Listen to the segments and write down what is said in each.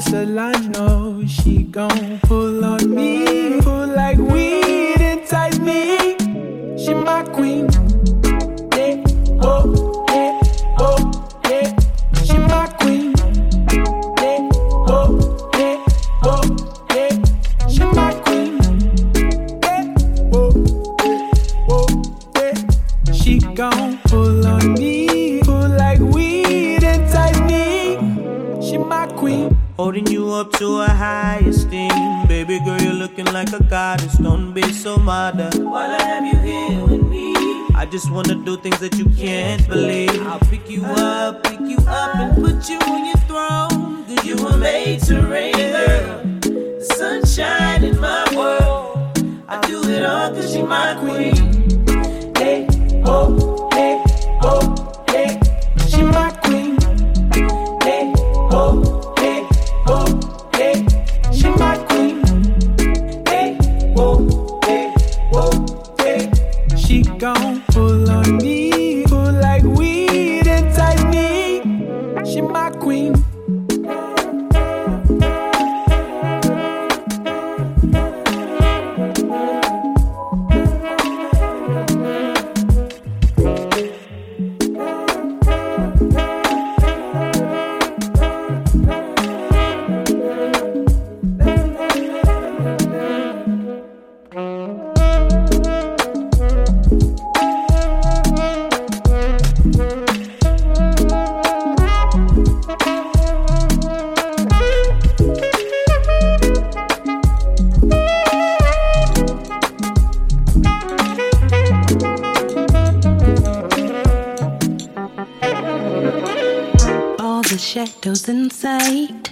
Solange know she gon' pull on me. Pull like weed, entice me. She my queen. Just wanna do things that you can't believe. I'll pick you up, pick you up, and put you on your throne. Cause you were made to reign, girl. The sunshine in my world. I do it all cause you're my queen. Hey, oh, the shadows inside.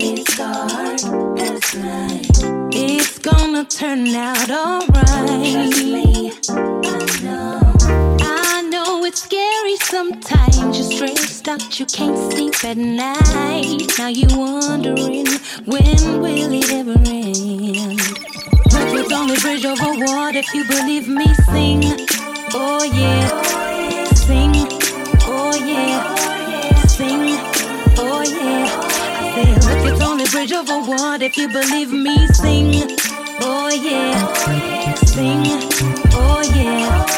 It's dark as night. It's gonna turn out alright. I know. I know it's scary sometimes. You're stressed out, you can't sleep at night. Now you're wondering when will it ever end? But it's only bridge over water if you believe me. Sing, oh yeah, it's only bridge over water if you believe me. Sing, oh yeah. Sing, oh yeah.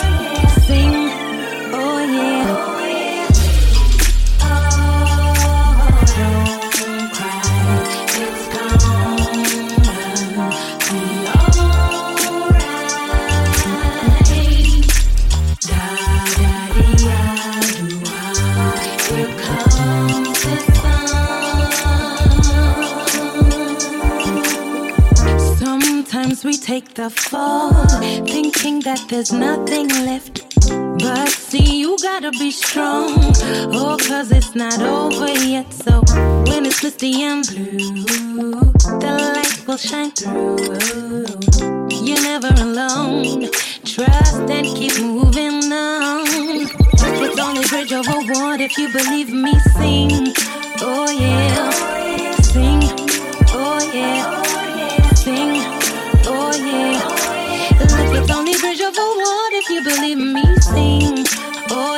The fall, thinking that there's nothing left. But see, you gotta be strong. Oh, cause it's not over yet. So when it's misty and blue, the light will shine through. You're never alone. Trust and keep moving on. It's only bridge over water if you believe me. Sing, oh yeah. Sing, oh yeah. Only bridge over water if you believe me. Sing, oh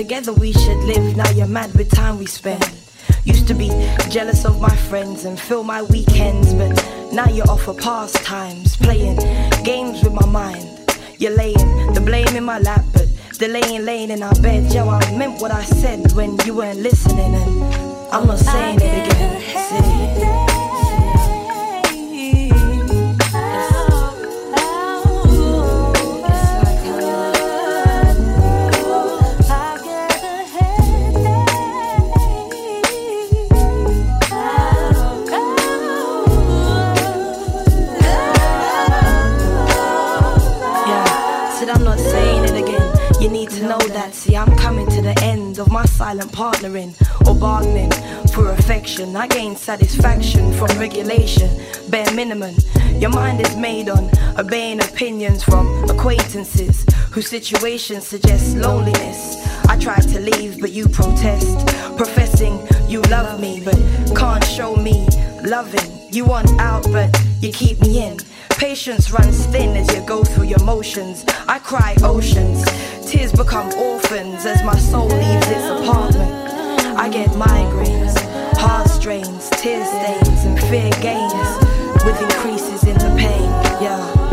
together we should live. Now you're mad with time we spend. Used to be jealous of my friends and fill my weekends, but now you're off for pastimes, playing games with my mind. You're laying the blame in my lap, but delaying laying in our bed. Yo, I meant what I said when you weren't listening, and I'm not saying it again. See? of partnering or bargaining for affection. I gain satisfaction from regulation, bare minimum. Your mind is made on obeying opinions from acquaintances whose situations suggest loneliness. I try to leave, but you protest, professing you love me, but can't show me loving. You want out, but you keep me in. Patience runs thin as you go through your motions. I cry oceans, tears become orphans as my soul leaves its apartment. I get migraines, heart strains, tear stains, and fear gains with increases in the pain. Yeah,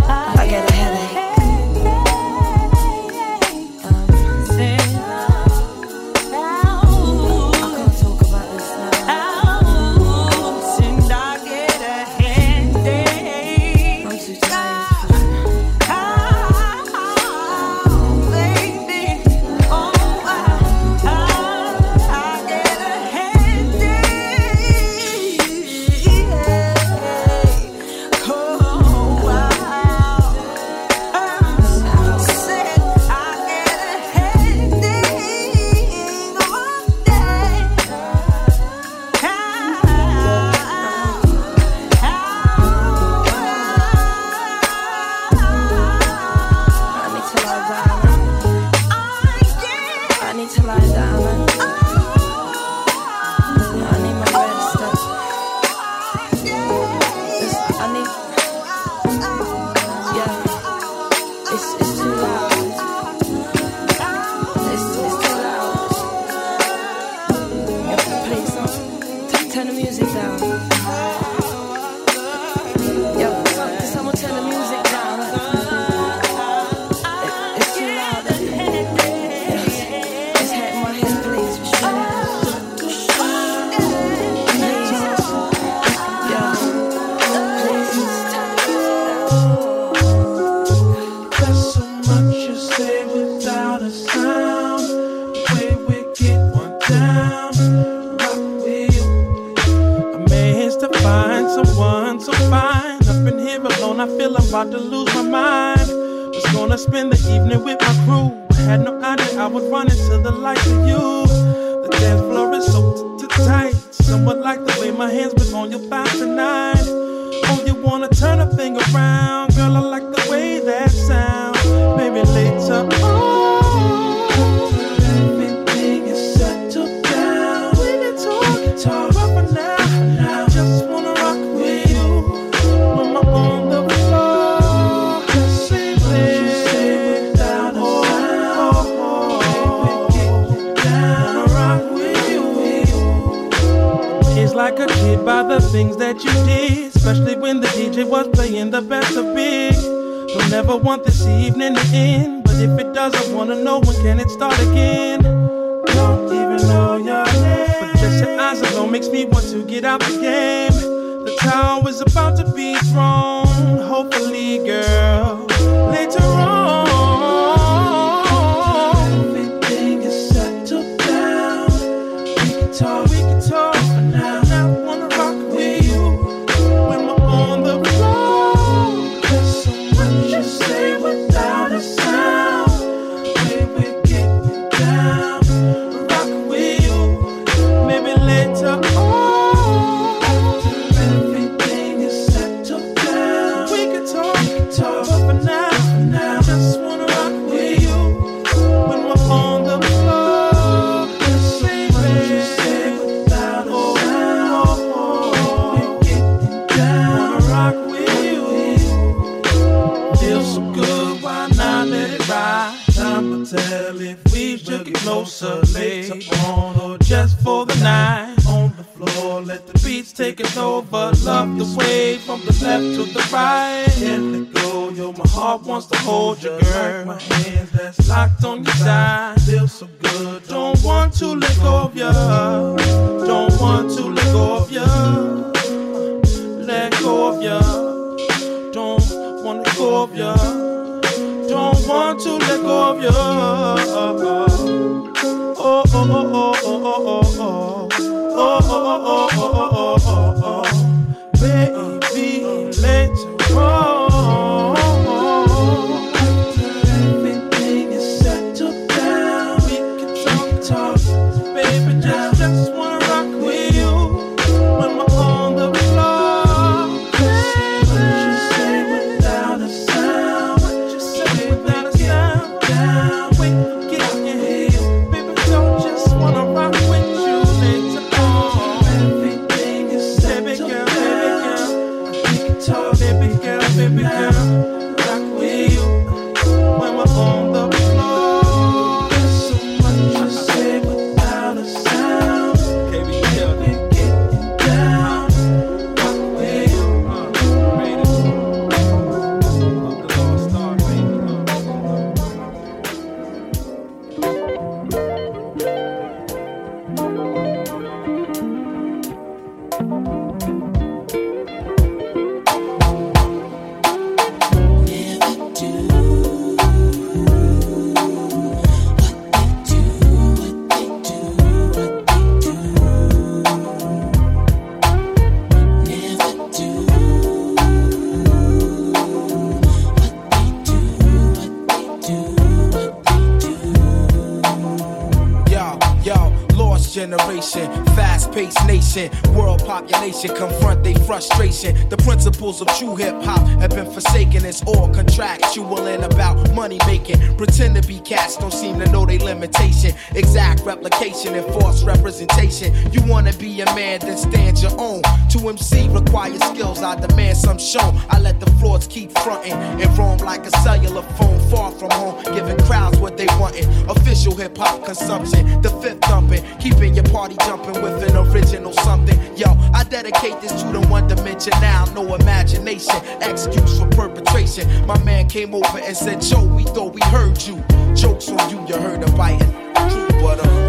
true hip hop have been forsaken. It's all contractual and about money making. Pretend to be cats, don't seem to know their limitation. Exact replication and false representation. You wanna be a man, then stand your own. To MC requires skills, I demand some show. I let the floors keep fronting and roam like a cellular phone far from home, giving crowds what they wantin'. Official hip hop consumption, the fifth thumping, keeping your party jumping with an original something. Yo, I dedicate this to the one dimension now, no imagination, excuse for perpetration. My man came over and said, Joe, we thought we heard you. Jokes on you, you heard a biting. Uh.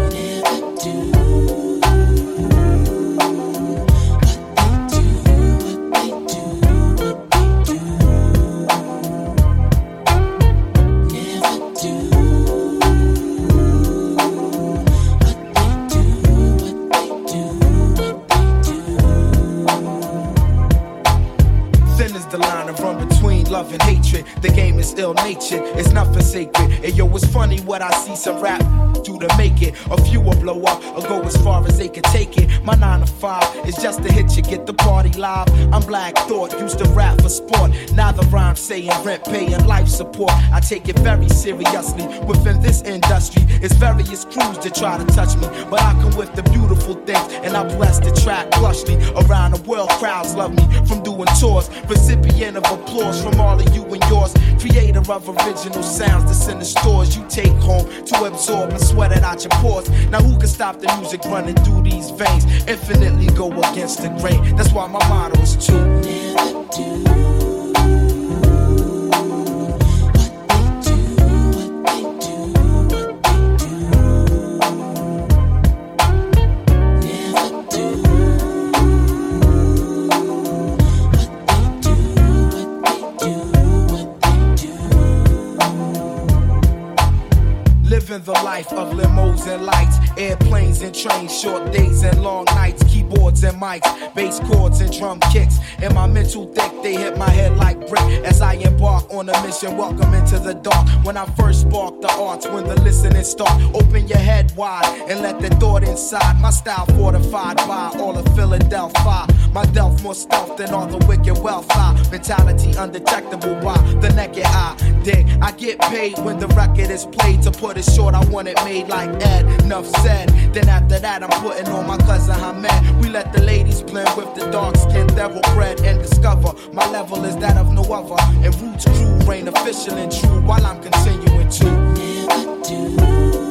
The line of run between love and hatred. The game is ill natured, it's nothing sacred. And yo, it's funny what I see some rap do to make it. A few will blow up or go as far as they can take it. My nine to five is just to hit you, get the party live. I'm Black Thought, used to rap for sport. Now the rhyme saying rent, paying life support. I take it very seriously. Within this industry, it's various crews that try to touch me. But I come with the beautiful things, and I bless the track lushly. Around the world, crowds love me from doing tours. Recipient of applause from all of you and yours. Creator of original sounds that's in the stores you take home to absorb and sweat it out your pores. Now who can stop the music running through these veins? Infinitely go against the grain. That's why my motto is to mics, bass chords and drum kicks. In my mental they hit my head like brick as I embark on a mission. Welcome into the dark. When I first spark the arts, when the listening start, open your head wide and let the thought inside. My style fortified by all of Philadelphia. My delf more stealth than all the wicked wealth. I mentality undetectable by the naked eye. Dig, I get paid when the record is played to put it short, I want it made like Ed. Enough said. Then after that, I'm putting on my cousin Hamed. We let the ladies blend with the dark skin devil bread and discover my level is that of no other. And Roots crew reign official and true while I'm continuing to never do.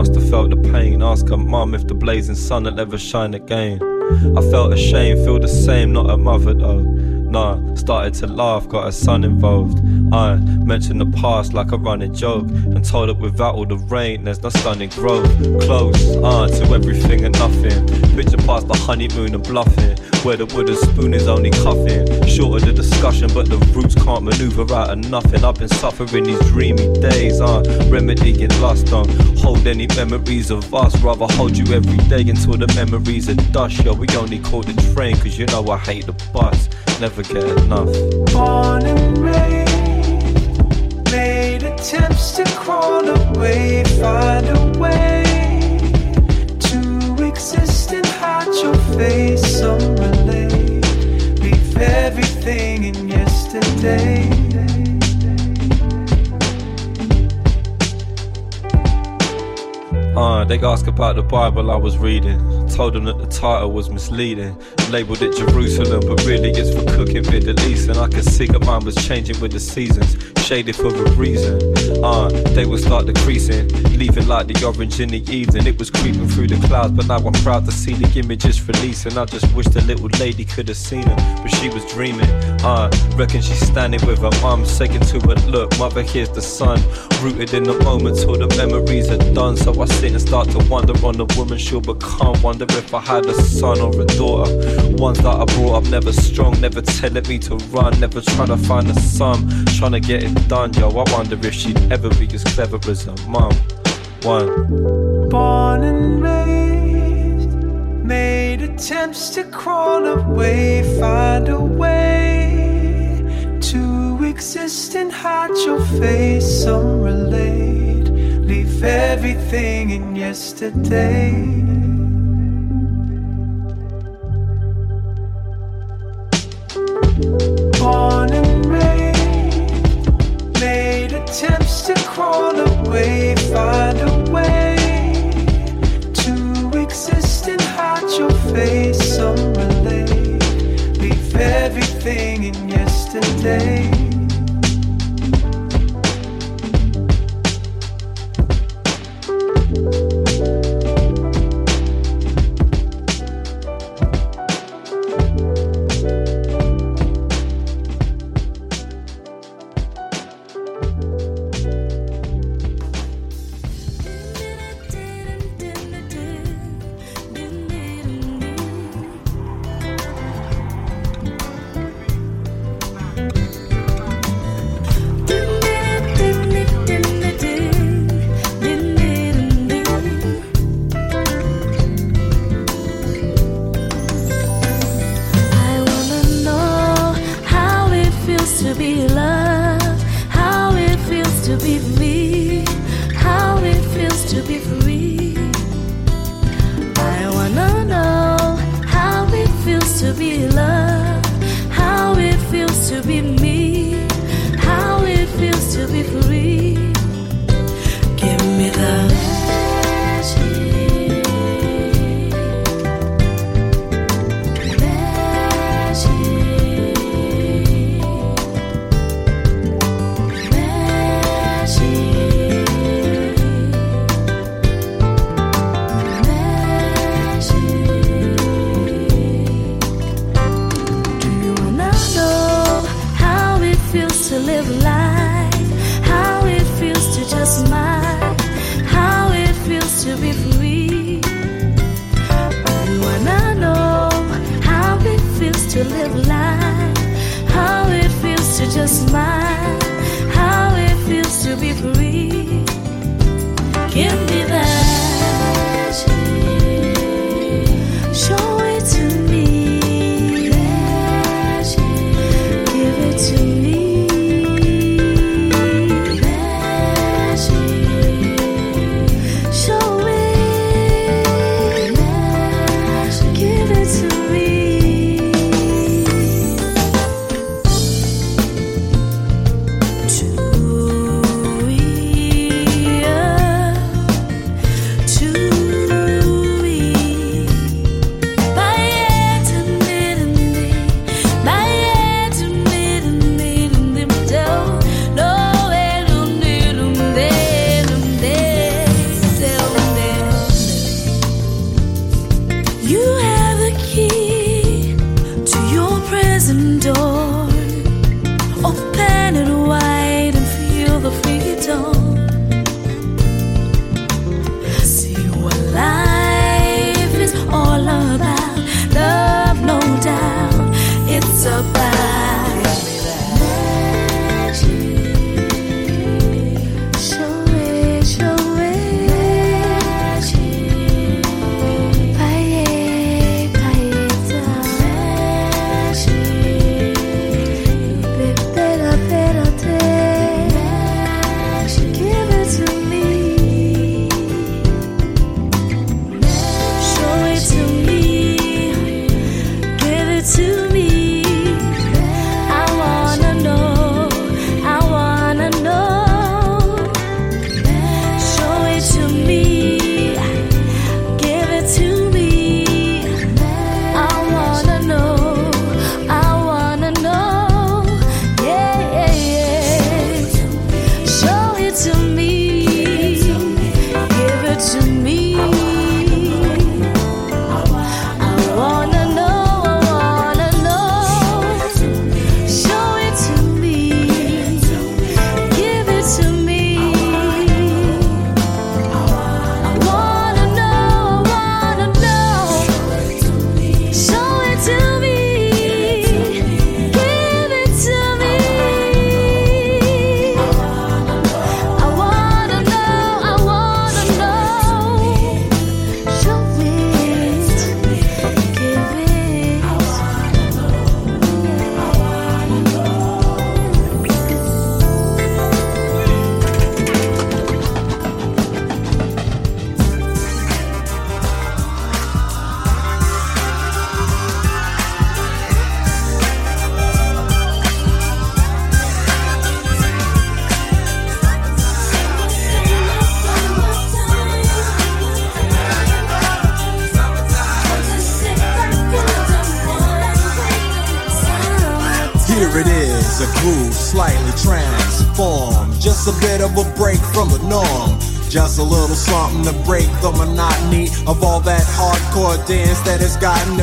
must have felt the pain. Ask her mum if the blazing sun will ever shine again. I felt ashamed, feel the same, not a mother though. Nah, started to laugh, got her son involved. I mentioned the past like a running joke, and told it without all the rain, there's no sun and growth. Close, ah, uh, to everything and nothing. Picture past the honeymoon and bluffing where the wooden spoon is only cuffing. of the discussion, but the roots can't maneuver out of nothing. I've been suffering these dreamy days, uh, remedying lust. Don't hold any memories of us, rather hold you every day until the memories are dust. Yo, we only call the train, cause you know I hate the bus. Never get enough. Born and raised made attempts to crawl away, find a way to exist and hide your face. Some relate, leave everything in yesterday. Uh, they ask about the Bible I was reading. Told them that the title was misleading. Labeled it Jerusalem, but really it's for cooking Middle East. And I could see that mine was changing with the seasons shaded for a reason. Uh, they will start decreasing, leaving like the orange in the evening. It was creeping through the clouds, but now I'm proud to see the images releasing. I just wish the little lady could have seen them, but she was dreaming. Uh, reckon she's standing with her mum, saying to her, Look, mother, here's the sun. Rooted in the moment till the memories are done. So I sit and start to wonder on the woman she'll become. Wonder if I had a son or a daughter. Ones that I brought up never strong, never telling me to run, never trying to find a sum, trying to get it done, yo. I wonder if she'd ever be as clever as her mum. One. Born and raised, made attempts to crawl away, find a way to exist and hide your face. Some relate, leave everything in yesterday. Born attempts to crawl away, find a way to exist and hide your face. Some relate, leave everything in yesterday.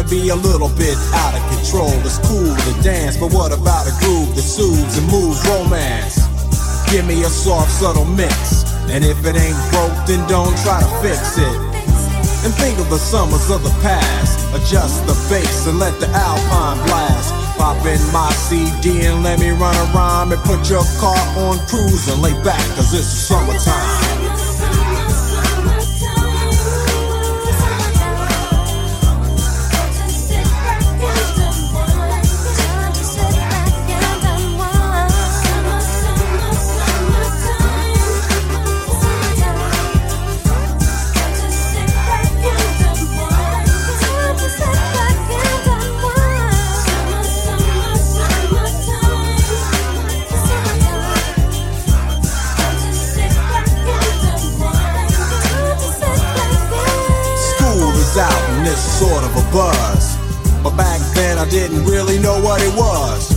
Be a little bit out of control. It's cool to dance, but what about a groove that soothes and moves romance? Give me a soft, subtle mix. And if it ain't broke, then don't try to fix it. And think of the summers of the past. Adjust the bass and let the alpine blast. Pop in my CD and let me run around and put your car on cruise and lay back, cause it's summertime. Of a buzz. But back then I didn't really know what it was.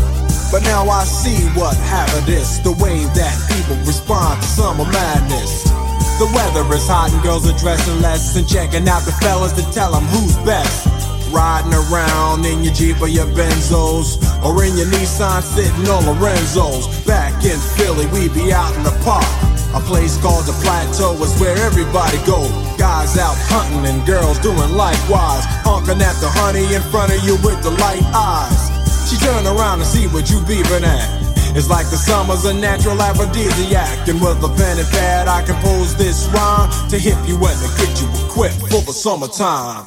But now I see what happened is the way that people respond to summer madness. The weather is hot and girls are dressing less and checking out the fellas to tell them who's best. Riding around in your Jeep or your Benzos or in your Nissan sitting on Lorenzo's. Back in Philly, we be out in the park. A place called the Plateau is where everybody go. Guys out hunting and girls doing likewise. Honking at the honey in front of you with the light eyes. She turn around to see what you beeping at. It's like the summer's a natural aphrodisiac. And with a pen and pad, I compose this rhyme to hip you and to get you equipped for the summertime.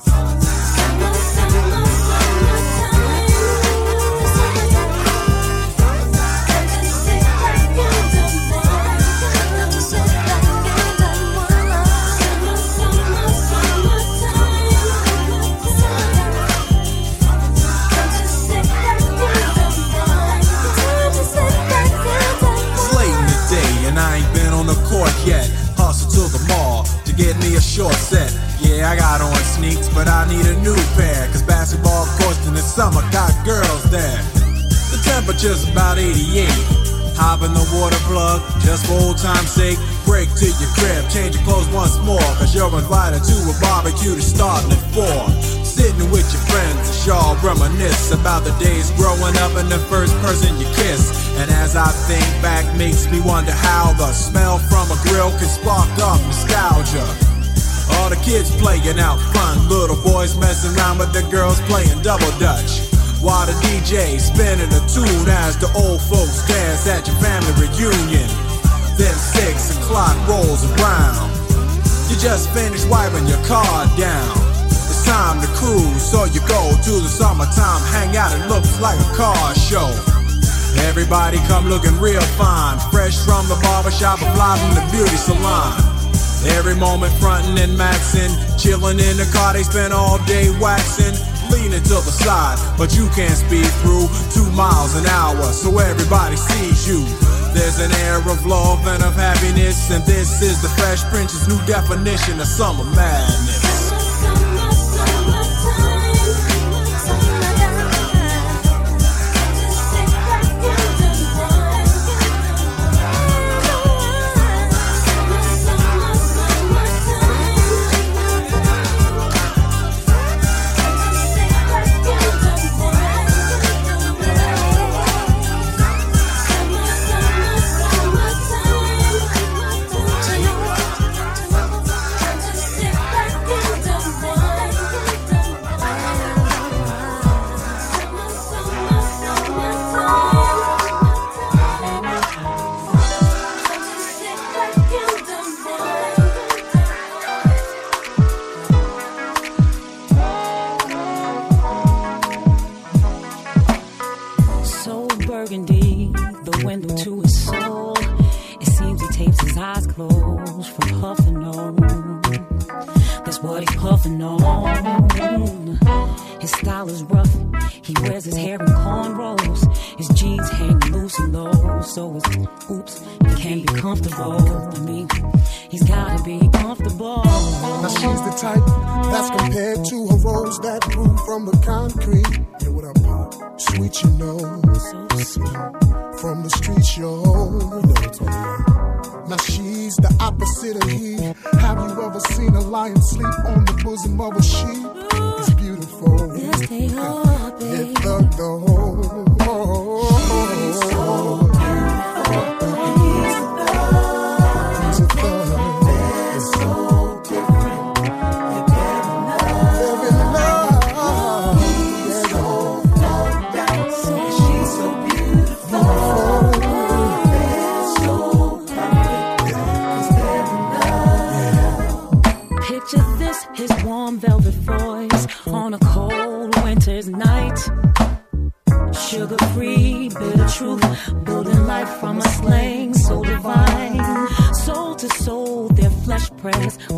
Yet. Hustle to the mall to get me a short set. Yeah, I got on sneaks, but I need a new pair. Cause basketball courts in the summer got girls there. The temperature's about 88. Hop in the water plug, just for old time's sake. Break to your crib, change your clothes once more. Cause you're invited to a barbecue to start at 4. Sitting with your friends, y'all reminisce about the days growing up and the first person you kiss. And as I think back, makes me wonder how the smell from a grill can spark up nostalgia. All the kids playing out fun, little boys messing around, but the girls playing double dutch. While the DJ spinning a tune as the old folks dance at your family reunion. Then six o'clock rolls around. You just finished wiping your car down time to cruise, so you go to the summertime hangout. It looks like a car show. Everybody come looking real fine, fresh from the barbershop or fly from the beauty salon. Every moment frontin' and maxin', chillin' in the car, they spend all day waxin', leaning to the side, but you can't speed through two miles an hour, so everybody sees you. There's an air of love and of happiness, and this is the Fresh Prince's new definition of summer madness. From the concrete. Yeah, what up, Pop? Sweet, you know. So sweet. From the streets, yo. Now she's the opposite of he. Have you ever seen a lion sleep on the bosom of a sheep? It's beautiful. Yes, they are, baby. It thugged the whole. He's so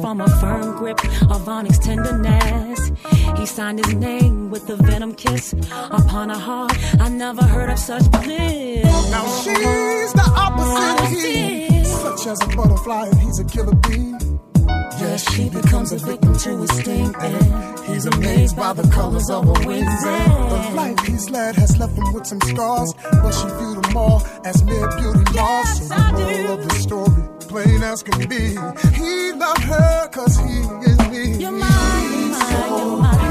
from a firm grip of onyx tenderness. He signed his name with a venom kiss upon a heart I never heard of such bliss. Now she's the opposite of he. Such as a butterfly and he's a killer bee. Yes, she becomes a victim to his sting, and he's amazed by the colors of her wings. The life he's led has left him with some scars, but she viewed them all as mere beauty marks. so the moral of the story, plain as can be. He loved her cause he is me. You're mine, you're mine, you're mine.